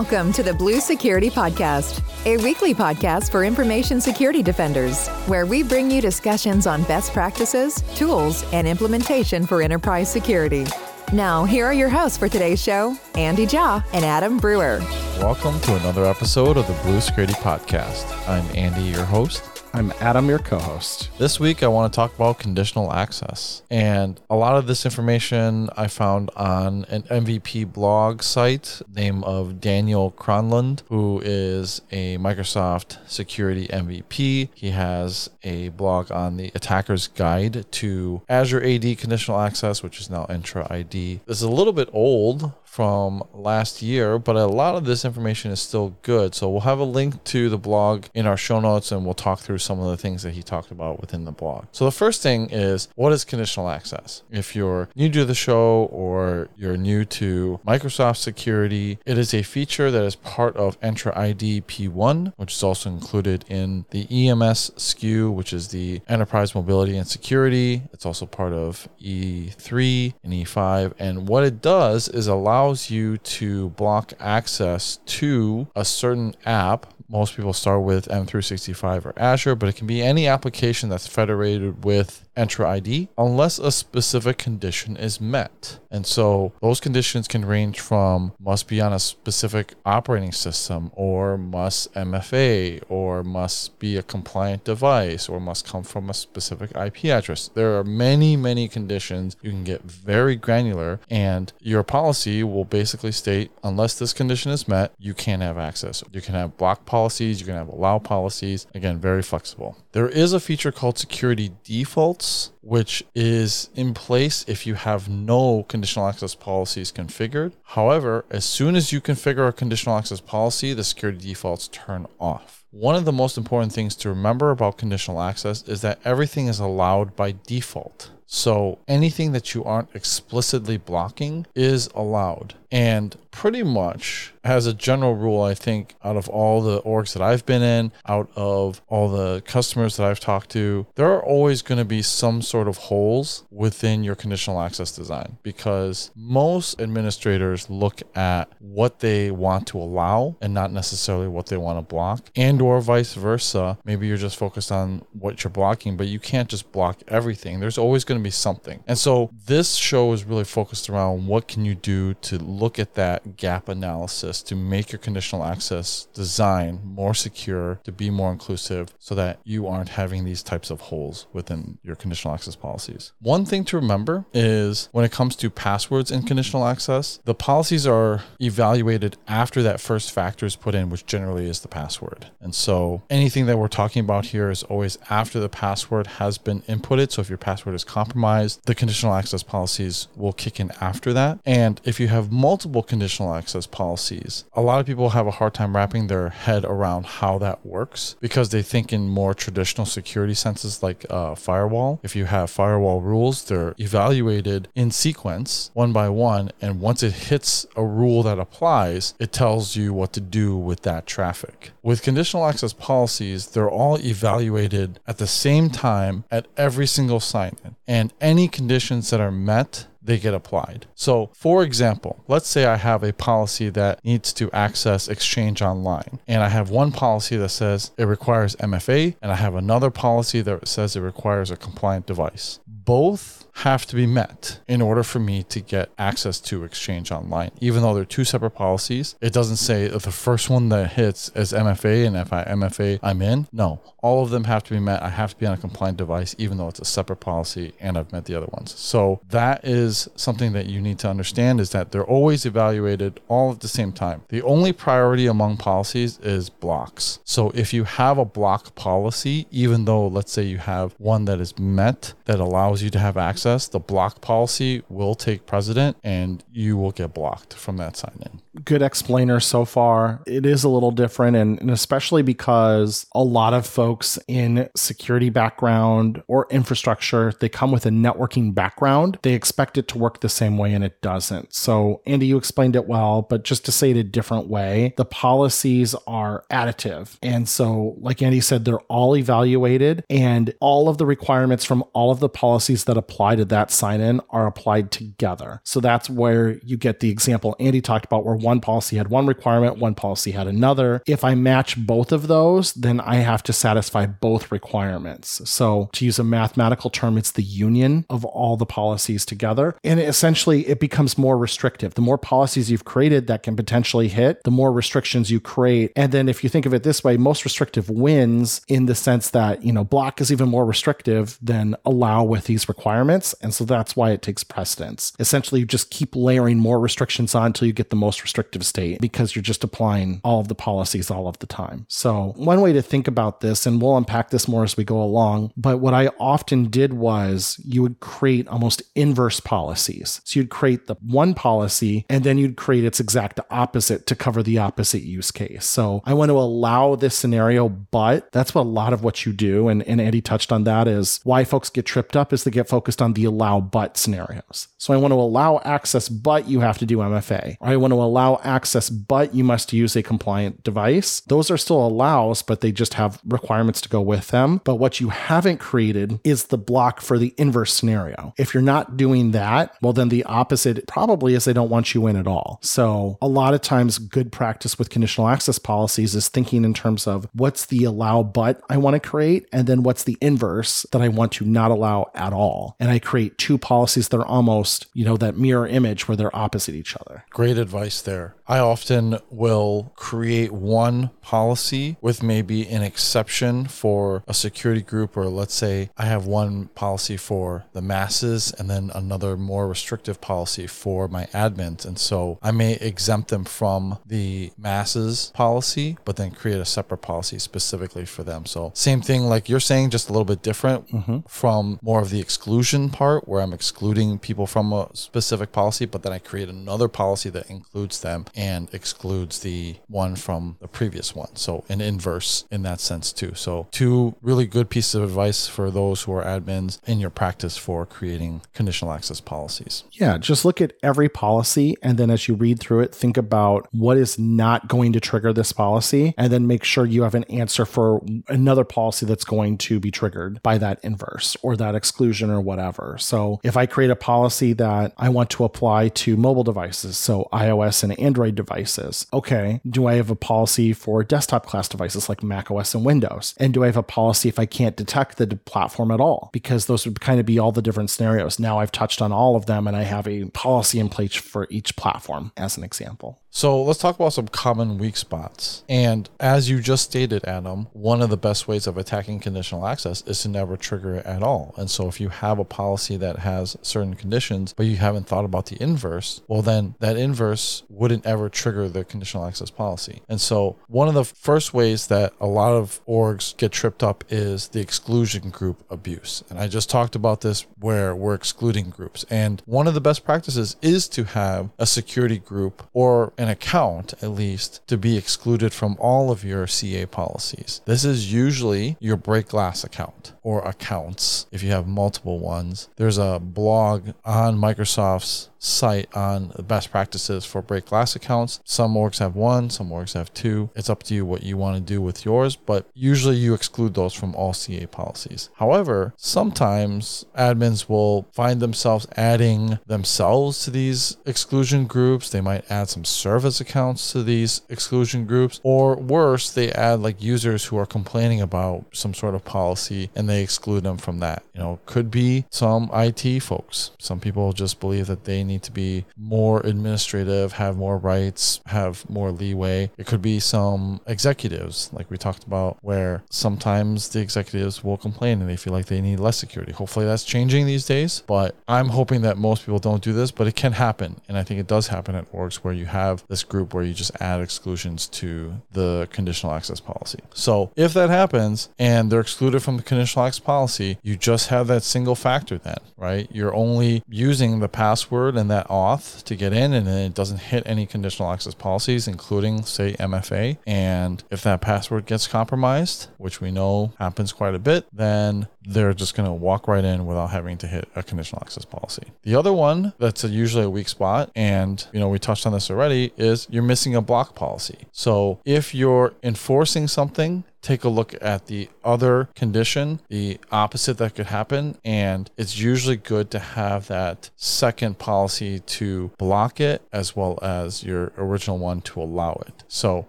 Welcome to the Blue Security Podcast, a weekly podcast for information security defenders, where we bring you discussions on best practices, tools, and implementation for enterprise security. Now, here are your hosts for today's show Andy Jaw and Adam Brewer. Welcome to another episode of the Blue Security Podcast. I'm Andy, your host. I'm Adam, your co host. This week, I want to talk about conditional access. And a lot of this information I found on an MVP blog site name of Daniel Chronlund, who is a Microsoft security MVP. He has a blog on the Attacker's Guide to Azure AD Conditional Access, which is now Entra ID. This is a little bit old from last year, but a lot of this information is still good. So we'll have a link to the blog in our show notes and we'll talk through some of the things that he talked about within the blog. So the first thing is what is conditional access? If you're new to the show or you're new to Microsoft security, it is a feature that is part of Entra ID P1, which is also included in the EMS SKU, which is the Enterprise Mobility and Security. It's also part of E3 and E5. And what it does is allow allows you to block access to a certain app. Most people start with M365 or Azure, but it can be any application that's federated with Entra ID unless a specific condition is met. And so those conditions can range from must be on a specific operating system or must MFA or must be a compliant device or must come from a specific IP address. There are many, many conditions. You can get very granular and your policy will basically state unless this condition is met, you can't have access. You can have block policies, you can have allow policies. Again, very flexible. There is a feature called security defaults, which is in place if you have no conditional access policies configured. However, as soon as you configure a conditional access policy, the security defaults turn off. One of the most important things to remember about conditional access is that everything is allowed by default. So anything that you aren't explicitly blocking is allowed. And pretty much as a general rule, I think out of all the orgs that I've been in, out of all the customers that I've talked to, there are always going to be some sort of holes within your conditional access design because most administrators look at what they want to allow and not necessarily what they want to block and or vice versa. Maybe you're just focused on what you're blocking, but you can't just block everything. There's always going to be something. And so this show is really focused around what can you do to look at that gap analysis to make your conditional access design more secure, to be more inclusive, so that you aren't having these types of holes within your conditional access policies. One thing to remember is when it comes to passwords in conditional access, the policies are evaluated after that first factor is put in, which generally is the password. And so anything that we're talking about here is always after the password has been inputted. So if your password is compromised, the conditional access policies will kick in after that. And if you have multiple conditional access policies. A lot of people have a hard time wrapping their head around how that works because they think in more traditional security senses like uh, firewall. If you have firewall rules, they're evaluated in sequence one by one. And once it hits a rule that applies, it tells you what to do with that traffic. With conditional access policies, they're all evaluated at the same time at every single sign in. Any conditions that are met they get applied. So, for example, let's say I have a policy that needs to access Exchange Online, and I have one policy that says it requires MFA, and I have another policy that says it requires a compliant device. Both have to be met in order for me to get access to Exchange Online. Even though they're two separate policies, it doesn't say that the first one that hits is MFA, and if I MFA, I'm in. No, all of them have to be met. I have to be on a compliant device, even though it's a separate policy and I've met the other ones. So that is something that you need to understand is that they're always evaluated all at the same time. The only priority among policies is blocks. So if you have a block policy, even though let's say you have one that is met that allows you to have access access, the block policy will take precedent and you will get blocked from that sign in good explainer so far. It is a little different, and, and, especially because a lot of folks in security background or infrastructure, they come with a networking background. They expect it to work the same way, and it doesn't. So, Andy, you explained it well, but just to say it a different way, the policies are additive. And so, like Andy said, they're all evaluated, and all of the requirements from all of the policies that apply to that sign in are applied together. So, that's where you get the example Andy talked about where one policy had one requirement, one policy had another. If I match both of those, then I have to satisfy both requirements. So to use a mathematical term, it's the union of all the policies together. And essentially, it becomes more restrictive. The more policies you've created that can potentially hit, the more restrictions you create. And then if you think of it this way, most restrictive wins in the sense that, you know, block is even more restrictive than allow with these requirements. And so that's why it takes precedence. Essentially, you just keep layering more restrictions on until you get the most restrictive state because you're just applying all of the policies all of the time. So, one way to think about this, and we'll unpack this more as we go along, but what I often did was you would create almost inverse policies. So, you'd create the one policy and then you'd create its exact opposite to cover the opposite use case. So, I want to allow this scenario, but that's what a lot of what you do. And, and Andy touched on that is why folks get tripped up is they get focused on the allow but scenarios. So, I want to allow access, but you have to do MFA. I want to allow access, but you must use a compliant device. Those are still allows, but they just have requirements to go with them. But what you haven't created is the block for the inverse scenario. If you're not doing that, well, then the opposite probably is they don't want you in at all. So a lot of times, good practice with conditional access policies is thinking in terms of what's the allow but I want to create, and then what's the inverse that I want to not allow at all. And I create two policies that are almost, you know, that mirror image where they're opposite each other. Great advice there. I often will create one policy with maybe an exception for a security group, or let's say I have one policy for the masses and then another more restrictive policy for my admins. And so I may exempt them from the masses policy, but then create a separate policy specifically for them. So, same thing like you're saying, just a little bit different mm-hmm. from more of the exclusion part where I'm excluding people from a specific policy, but then I create another policy that includes them and excludes the one from the previous one. So an inverse in that sense too. So two really good pieces of advice for those who are admins in your practice for creating conditional access policies. Yeah, just look at every policy and then as you read through it, think about what is not going to trigger this policy and then make sure you have an answer for another policy that's going to be triggered by that inverse or that exclusion or whatever. So if I create a policy that I want to apply to mobile devices, so iOS and Android devices, okay, do I have a policy for desktop class devices like Mac OS and Windows? And do I have a policy if I can't detect the platform at all? Because those would kind of be all the different scenarios. Now I've touched on all of them and I have a policy in place for each platform as an example. So let's talk about some common weak spots. And as you just stated, Adam, one of the best ways of attacking conditional access is to never trigger it at all. And so if you have a policy that has certain conditions, but you haven't thought about the inverse, well, then that inverse wouldn't ever trigger the conditional access policy. And so one of the first ways that a lot of orgs get tripped up is the exclusion group abuse. And I just talked about this where we're excluding groups. And one of the best practices is to have a security group or an account, at least, to be excluded from all of your CA policies. This is usually your break glass account or accounts if you have multiple ones. There's a blog on Microsoft's site on best practices for break glass accounts. Some orgs have one, some orgs have two. It's up to you what you want to do with yours, but usually you exclude those from all CA policies. However, sometimes admins will find themselves adding themselves to these exclusion groups. They might add some service accounts to these exclusion groups, or worse, they add like users who are complaining about some sort of policy and they exclude them from that. You know, could be some IT folks. Some people just believe that they need to be more administrative, have more rights, have more leeway. It could be some executives, like we talked about, where sometimes the executives will complain and they feel like they need less security. Hopefully that's changing these days, but I'm hoping that most people don't do this, but it can happen. And I think it does happen at orgs where you have this group where you just add exclusions to the conditional access policy. So if that happens and they're excluded from the conditional access policy, you just have that single factor then, right? You're only using the password and that auth to get in, and then it doesn't hit any conditional access policies, including, say, MFA. And if that password gets compromised, which we know happens quite a bit, then they're just going to walk right in without having to hit a conditional access policy. The other one that's a, usually a weak spot, and you know we touched on this already, is you're missing a block policy. So if you're enforcing something take a look at the other condition, the opposite that could happen. And it's usually good to have that second policy to block it as well as your original one to allow it. So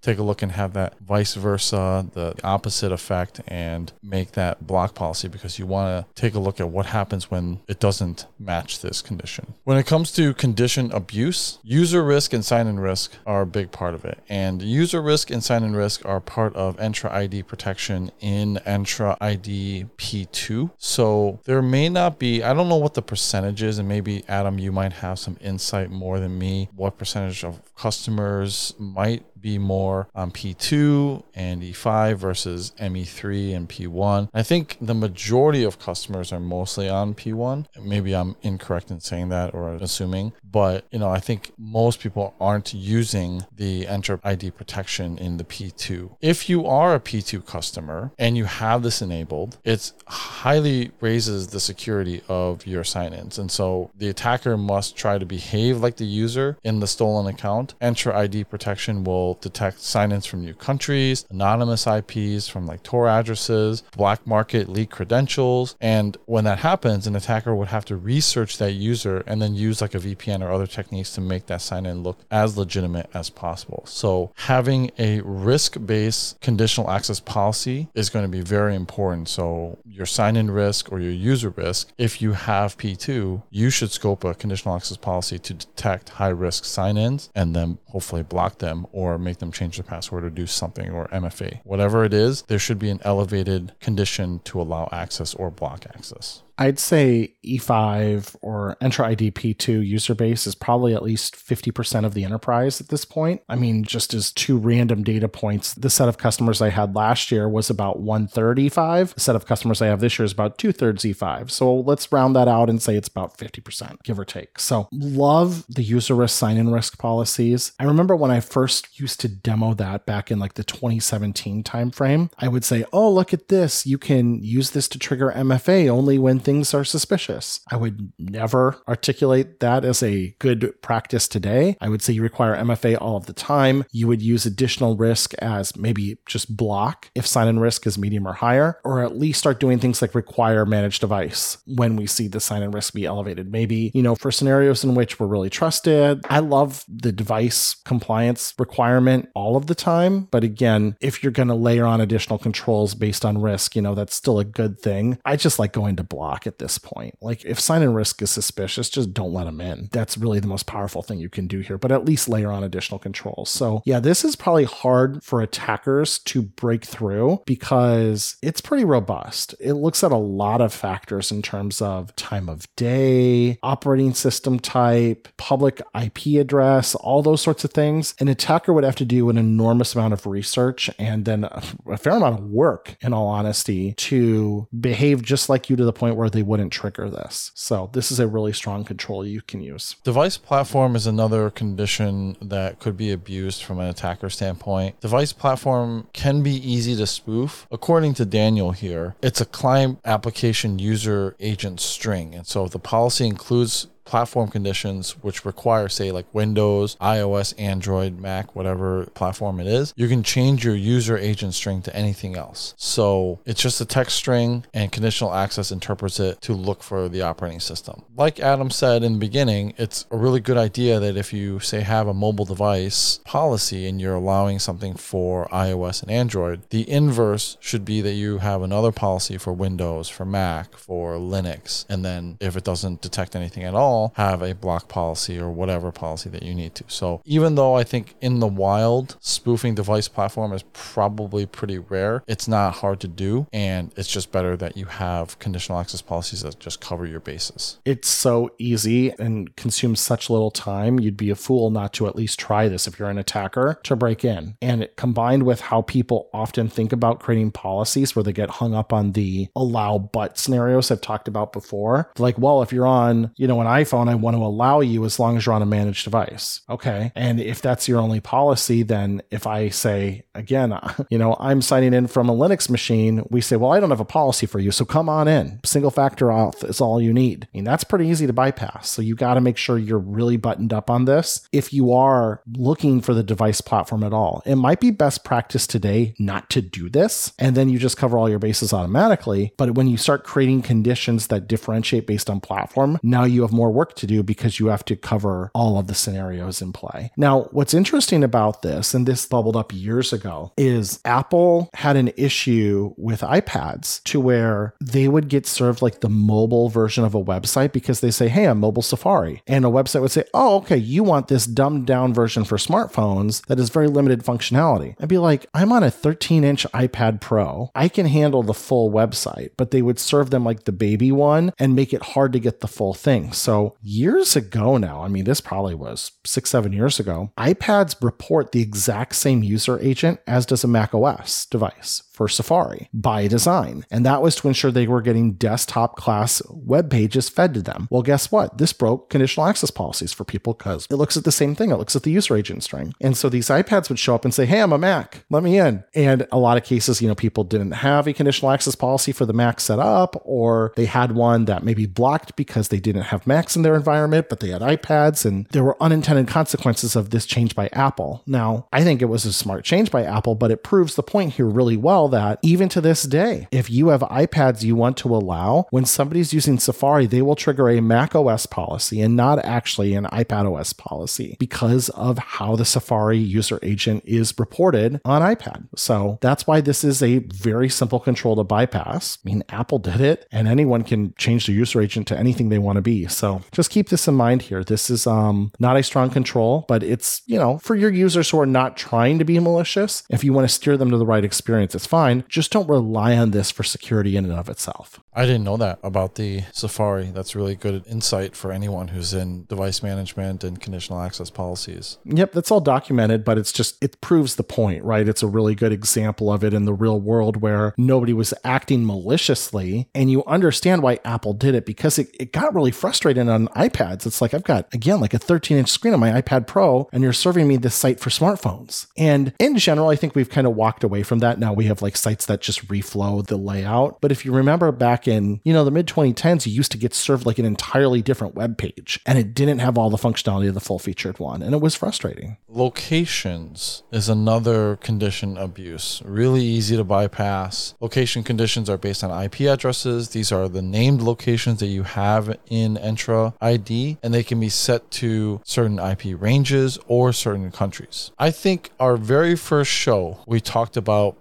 take a look and have that vice versa, the opposite effect, and make that block policy because you want to take a look at what happens when it doesn't match this condition. When it comes to condition abuse, user risk and sign in risk are a big part of it. And user risk and sign in risk are part of Entra ID protection in Entra ID P2. So there may not be, I don't know what the percentage is, and maybe Adam, you might have some insight more than me, what percentage of customers might be more on P2 and E5 versus ME3 and P1. I think the majority of customers are mostly on P1. Maybe I'm incorrect in saying that or assuming, but you know, I think most people aren't using the Entra ID protection in the P2. If you are a P2 customer and you have this enabled, it highly raises the security of your sign-ins. And so the attacker must try to behave like the user in the stolen account. Entra ID protection will detect sign-ins from new countries, anonymous IPs from like Tor addresses, black market leak credentials. And when that happens, an attacker would have to research that user and then use like a VPN or other techniques to make that sign-in look as legitimate as possible. So having a risk-based conditional access policy is going to be very important. So your sign-in risk or your user risk, if you have P2, you should scope a conditional access policy to detect high-risk sign-ins and then hopefully block them or make them change the password or do something or MFA. Whatever it is, there should be an elevated condition to allow access or block access. I'd say E5 or Entra ID P2 user base is probably at least 50% of the enterprise at this point. I mean, just as two random data points, the set of customers I had last year was about one third E5. The set of customers I have this year is about two thirds E5. So let's round that out and say it's about 50%, give or take. So love the user risk sign in risk policies. I remember when I first used to demo that back in like the 2017 timeframe, I would say, oh, look at this. You can use this to trigger MFA only when things are suspicious. I would never articulate that as a good practice today. I would say you require MFA all of the time. You would use additional risk as maybe just block if sign in risk is medium or higher, or at least start doing things like require managed device when we see the sign in risk be elevated. Maybe, you know, for scenarios in which we're really trusted. I love the device compliance requirement all of the time. But again, if you're going to layer on additional controls based on risk, you know, that's still a good thing. I just like going to block at this point. Like if sign in risk is suspicious, just don't let them in. That's really the most powerful thing you can do here, but at least layer on additional controls. So yeah, this is probably hard for attackers to break through because it's pretty robust. It looks at a lot of factors in terms of time of day, operating system type, public IP address, all those sorts of things. An attacker would have to do an enormous amount of research and then a fair amount of work, in all honesty, to behave just like you to the point where they wouldn't trigger this. So this is a really strong control you can use. Device platform is another condition that could be abused from an attacker standpoint. Device platform can be easy to spoof. According to Daniel here, it's a client application user agent string. And so the policy includes platform conditions which require say like windows ios android mac whatever platform it is you can change your user agent string to anything else. So it's just a text string and conditional access interprets it to look for the operating system. Like adam said in the beginning it's a really good idea that if you say have a mobile device policy and you're allowing something for ios and android the inverse should be that you have another policy for windows for mac for linux and then if it doesn't detect anything at all have a block policy or whatever policy that you need to. So even though I think in the wild, spoofing device platform is probably pretty rare, it's not hard to do. And it's just better that you have conditional access policies that just cover your bases. It's so easy and consumes such little time. You'd be a fool not to at least try this if you're an attacker to break in. And it, combined with how people often think about creating policies where they get hung up on the allow but scenarios I've talked about before. Like, well, if you're on, you know, an iPhone, iPhone, I want to allow you as long as you're on a managed device. Okay. And if that's your only policy, then if I say, again, uh, you know, I'm signing in from a Linux machine, we say, well, I don't have a policy for you. So come on in. Single factor auth is all you need. I mean, that's pretty easy to bypass. So you got to make sure you're really buttoned up on this. If you are looking for the device platform at all, it might be best practice today not to do this. And then you just cover all your bases automatically. But when you start creating conditions that differentiate based on platform, now you have more work to do because you have to cover all of the scenarios in play. Now, what's interesting about this, and this bubbled up years ago, is Apple had an issue with iPads to where they would get served like the mobile version of a website because they say, hey, I'm mobile Safari. And a website would say, oh, okay, you want this dumbed down version for smartphones that is very limited functionality. I'd be like, I'm on a 13 inch iPad Pro. I can handle the full website, but they would serve them like the baby one and make it hard to get the full thing. So years ago now, I mean, this probably was six, seven years ago, iPads report the exact same user agent as does a Mac OS device for Safari by design. And that was to ensure they were getting desktop class web pages fed to them. Well, guess what? This broke conditional access policies for people because it looks at the same thing. It looks at the user agent string. And so these iPads would show up and say, Hey, I'm a Mac. Let me in. And a lot of cases, you know, people didn't have a conditional access policy for the Mac set up, or they had one that maybe blocked because they didn't have Macs in their environment, but they had iPads. And there were unintended consequences of this change by Apple. Now, I think it was a smart change by Apple, but it proves the point here really well that even to this day, if you have iPads you want to allow, when somebody's using Safari, they will trigger a Mac OS policy and not actually an iPad OS policy because of how the Safari user agent is reported on iPad. So that's why this is a very simple control to bypass. I mean, Apple did it, and anyone can change the user agent to anything they want to be. So just keep this in mind here. This is um, not a strong control, but it's, you know, for your users who are not trying to be malicious, if you want to steer them to the right experience, it's fine. Just don't rely on this for security in and of itself. I didn't know that about the Safari. That's really good insight for anyone who's in device management and conditional access policies. Yep, that's all documented, but it's just, it proves the point, right? It's a really good example of it in the real world where nobody was acting maliciously. And you understand why Apple did it because it, it got really frustrating on iPads. It's like, I've got, again, like a 13 inch screen on my iPad Pro, and you're serving me this site for smartphones. And in general, I think we've kind of walked away from that. Now we have like sites that just reflow the layout. But if you remember back in, you know, the mid 2010s, you used to get served like an entirely different web page and it didn't have all the functionality of the full featured one. And it was frustrating. Locations is another condition abuse. Really easy to bypass. Location conditions are based on IP addresses. These are the named locations that you have in Entra ID, and they can be set to certain IP ranges or certain countries. I think our very first show, we talked about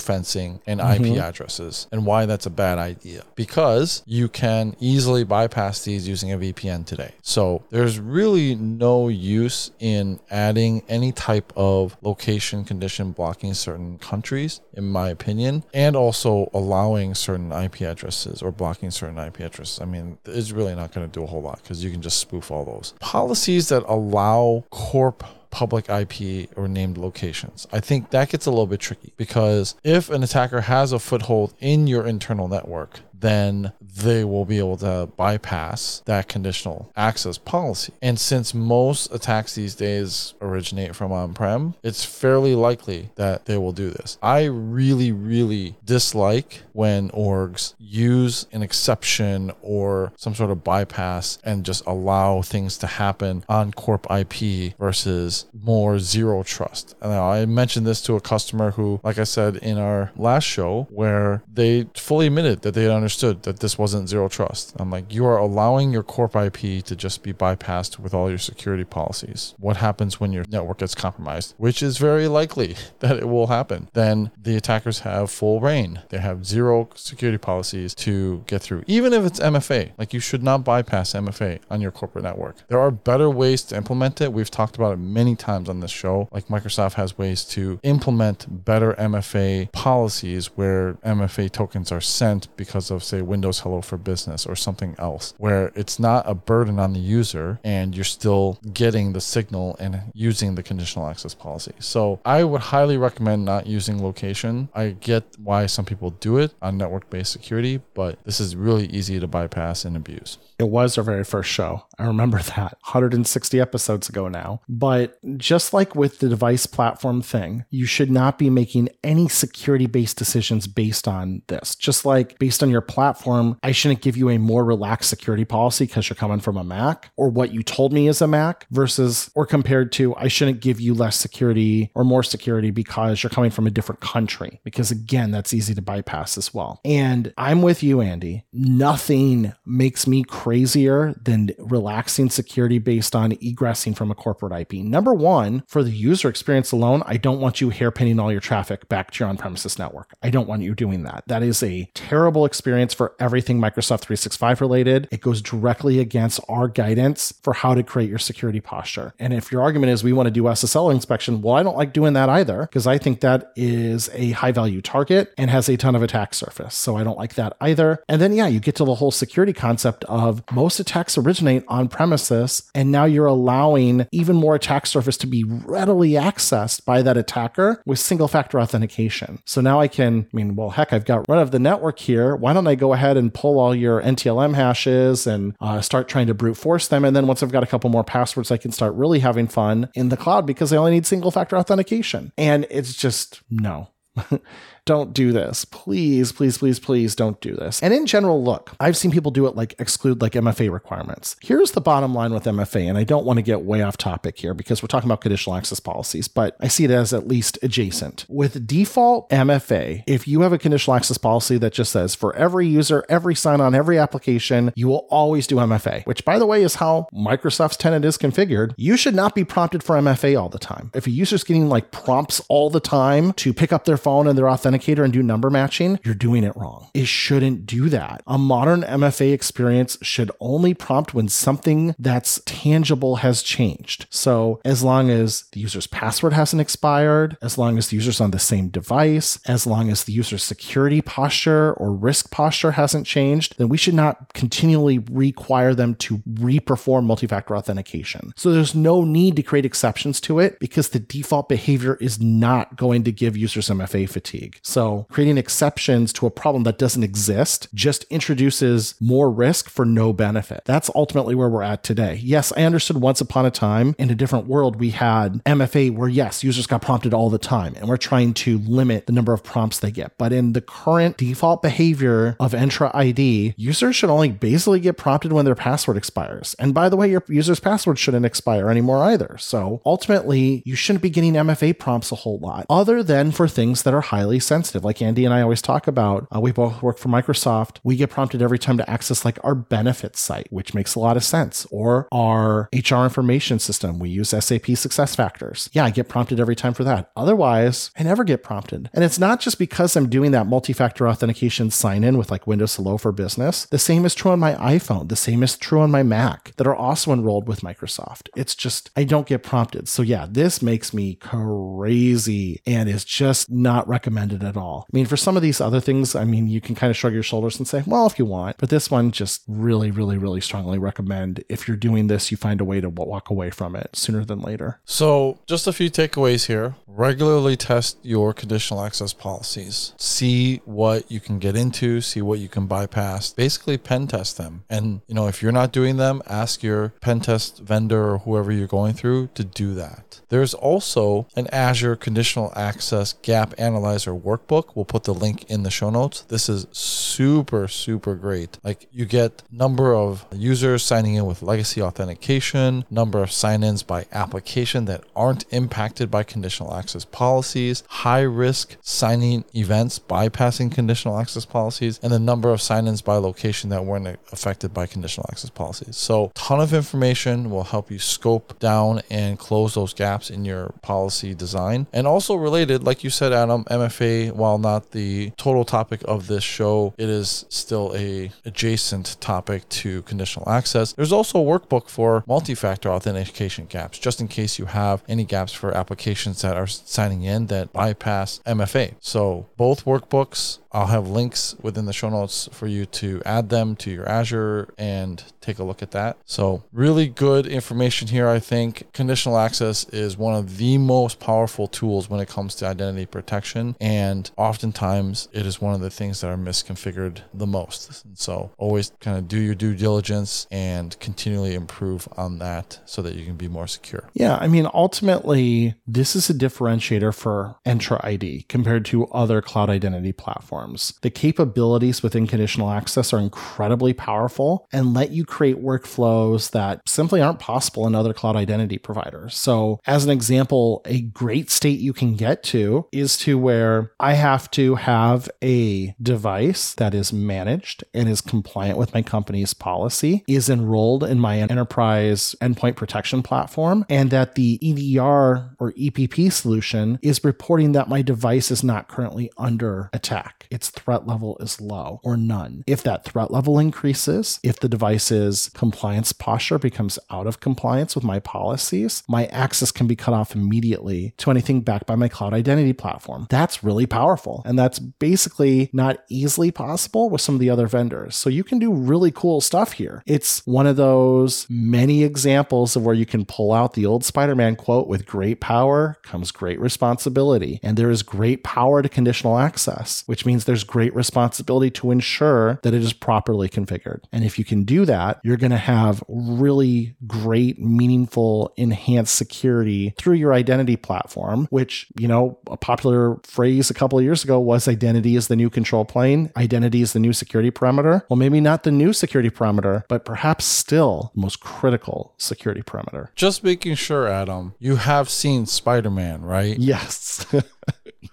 geofencing and IP Mm-hmm. addresses and why that's a bad idea because you can easily bypass these using a VPN today. So there's really no use in adding any type of location condition blocking certain countries, in my opinion, and also allowing certain IP addresses or blocking certain IP addresses. I mean, it's really not going to do a whole lot because you can just spoof all those policies that allow corp public IP or named locations. I think that gets a little bit tricky because if an attacker has a foothold in your internal network, then they will be able to bypass that conditional access policy. And since most attacks these days originate from on prem, it's fairly likely that they will do this. I really, really dislike when orgs use an exception or some sort of bypass and just allow things to happen on corp IP versus more zero trust. And I mentioned this to a customer who, like I said in our last show, where they fully admitted that they had understood that this wasn't zero trust. I'm like, you are allowing your corp IP to just be bypassed with all your security policies. What happens when your network gets compromised? Which is very likely that it will happen. Then the attackers have full reign. They have zero security policies to get through. Even if it's MFA, like you should not bypass MFA on your corporate network. There are better ways to implement it. We've talked about it many times on this show. Like Microsoft has ways to implement better MFA policies where MFA tokens are sent because of of, say, Windows Hello for Business or something else, where it's not a burden on the user and you're still getting the signal and using the conditional access policy. So I would highly recommend not using location. I get why some people do it on network based security, but this is really easy to bypass and abuse. It was our very first show. I remember that 160 episodes ago now. But just like with the device platform thing, you should not be making any security based decisions based on this. Just like based on your platform, I shouldn't give you a more relaxed security policy because you're coming from a Mac or what you told me is a Mac versus or compared to I shouldn't give you less security or more security because you're coming from a different country. Because again, that's easy to bypass as well. And I'm with you, Andy. Nothing makes me crazy crazier than relaxing security based on egressing from a corporate IP. Number one, for the user experience alone, I don't want you hairpinning all your traffic back to your on premises network. I don't want you doing that. That is a terrible experience for everything Microsoft 365 related. It goes directly against our guidance for how to create your security posture. And if your argument is we want to do SSL inspection, well, I don't like doing that either because I think that is a high value target and has a ton of attack surface. So I don't like that either. And then, yeah, you get to the whole security concept of most attacks originate on premises, and now you're allowing even more attack surface to be readily accessed by that attacker with single factor authentication. So now I can, I mean, well, heck, I've got run of the network here. Why don't I go ahead and pull all your NTLM hashes and uh, start trying to brute force them? And then once I've got a couple more passwords, I can start really having fun in the cloud because I only need single factor authentication. And it's just no. don't do this. Please, please, please, please don't do this. And in general, look, I've seen people do it like exclude like MFA requirements. Here's the bottom line with MFA, and I don't want to get way off topic here because we're talking about conditional access policies, but I see it as at least adjacent. With default MFA, if you have a conditional access policy that just says for every user, every sign on, every application, you will always do MFA, which by the way is how Microsoft's tenant is configured, you should not be prompted for MFA all the time. If a user's getting like prompts all the time to pick up their phone and their authentication authenticator and do number matching, you're doing it wrong. It shouldn't do that. A modern MFA experience should only prompt when something that's tangible has changed. So as long as the user's password hasn't expired, as long as the user's on the same device, as long as the user's security posture or risk posture hasn't changed, then we should not continually require them to reperform multi-factor authentication. So there's no need to create exceptions to it because the default behavior is not going to give users MFA fatigue. So creating exceptions to a problem that doesn't exist just introduces more risk for no benefit. That's ultimately where we're at today. Yes, I understood once upon a time in a different world, we had MFA where yes, users got prompted all the time and we're trying to limit the number of prompts they get. But in the current default behavior of Entra ID, users should only basically get prompted when their password expires. And by the way, your user's password shouldn't expire anymore either. So ultimately, you shouldn't be getting MFA prompts a whole lot other than for things that are highly sensitive. Like Andy and I always talk about, uh, we both work for Microsoft. We get prompted every time to access like our benefits site, which makes a lot of sense, or our HR information system. We use SAP Success Factors. Yeah, I get prompted every time for that. Otherwise, I never get prompted. And it's not just because I'm doing that multi-factor authentication sign in with like Windows Hello for Business. The same is true on my iPhone. The same is true on my Mac that are also enrolled with Microsoft. It's just, I don't get prompted. So yeah, this makes me crazy and is just not recommended at all. I mean, for some of these other things, I mean, you can kind of shrug your shoulders and say, well, if you want. But this one, just really, really, really strongly recommend if you're doing this, you find a way to walk away from it sooner than later. So, just a few takeaways here. Regularly test your conditional access policies. See what you can get into, see what you can bypass. Basically, pen test them. And, you know, if you're not doing them, ask your pen test vendor or whoever you're going through to do that. There's also an Azure conditional access gap analyzer workbook. We'll put the link in the show notes. This is super, super great. Like you get number of users signing in with legacy authentication, number of sign-ins by application that aren't impacted by conditional access policies, high risk signing events bypassing conditional access policies, and the number of sign-ins by location that weren't affected by conditional access policies. So ton of information will help you scope down and close those gaps in your policy design. And also related, like you said, Adam, MFA, while not the total topic of this show, it is still a adjacent topic to conditional access. There's also a workbook for multi-factor authentication gaps, just in case you have any gaps for applications that are signing in that bypass MFA. So both workbooks I'll have links within the show notes for you to add them to your Azure and take a look at that. So, really good information here. I think conditional access is one of the most powerful tools when it comes to identity protection. And oftentimes, it is one of the things that are misconfigured the most. And so, always kind of do your due diligence and continually improve on that so that you can be more secure. Yeah, I mean, ultimately, this is a differentiator for Entra ID compared to other cloud identity platforms. The capabilities within conditional access are incredibly powerful and let you create workflows that simply aren't possible in other cloud identity providers. So, as an example, a great state you can get to is to where I have to have a device that is managed and is compliant with my company's policy, is enrolled in my enterprise endpoint protection platform, and that the EDR or EPP solution is reporting that my device is not currently under attack. Its threat level is low or none. If that threat level increases, if the device's compliance posture becomes out of compliance with my policies, my access can be cut off immediately to anything backed by my cloud identity platform. That's really powerful. And that's basically not easily possible with some of the other vendors. So you can do really cool stuff here. It's one of those many examples of where you can pull out the old Spider Man quote with great power comes great responsibility. And there is great power to conditional access, which means there's great responsibility to ensure that it is properly configured. And if you can do that, you're going to have really great, meaningful, enhanced security through your identity platform, which, you know, a popular phrase a couple of years ago was identity is the new control plane, identity is the new security parameter. Well, maybe not the new security parameter, but perhaps still the most critical security parameter. Just making sure, Adam, you have seen Spider Man, right? Yes.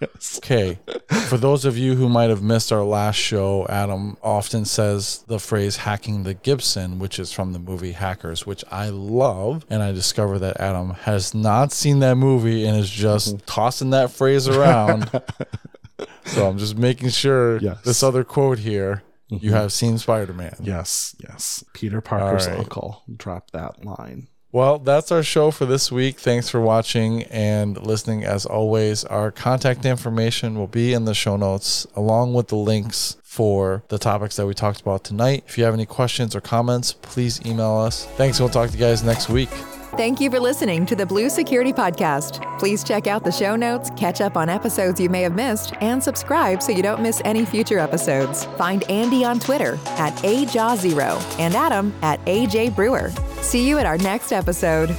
yes. Okay. For those of you who might have missed our last show, Adam often says the phrase hacking the Gibson, which is from the movie Hackers, which I love. And I discover that Adam has not seen that movie and is just Mm-hmm. tossing that phrase around. so I'm just making sure Yes. this other quote here you have seen Spider Man. Yes. Yes. Peter Parker's right. uncle dropped that line. Well, that's our show for this week. Thanks for watching and listening. As always, our contact information will be in the show notes along with the links for the topics that we talked about tonight. If you have any questions or comments, please email us. Thanks. We'll talk to you guys next week. Thank you for listening to the Blue Security Podcast. Please check out the show notes, catch up on episodes you may have missed, and subscribe so you don't miss any future episodes. Find Andy on Twitter at AJaw0 and Adam at AJ Brewer. See you at our next episode.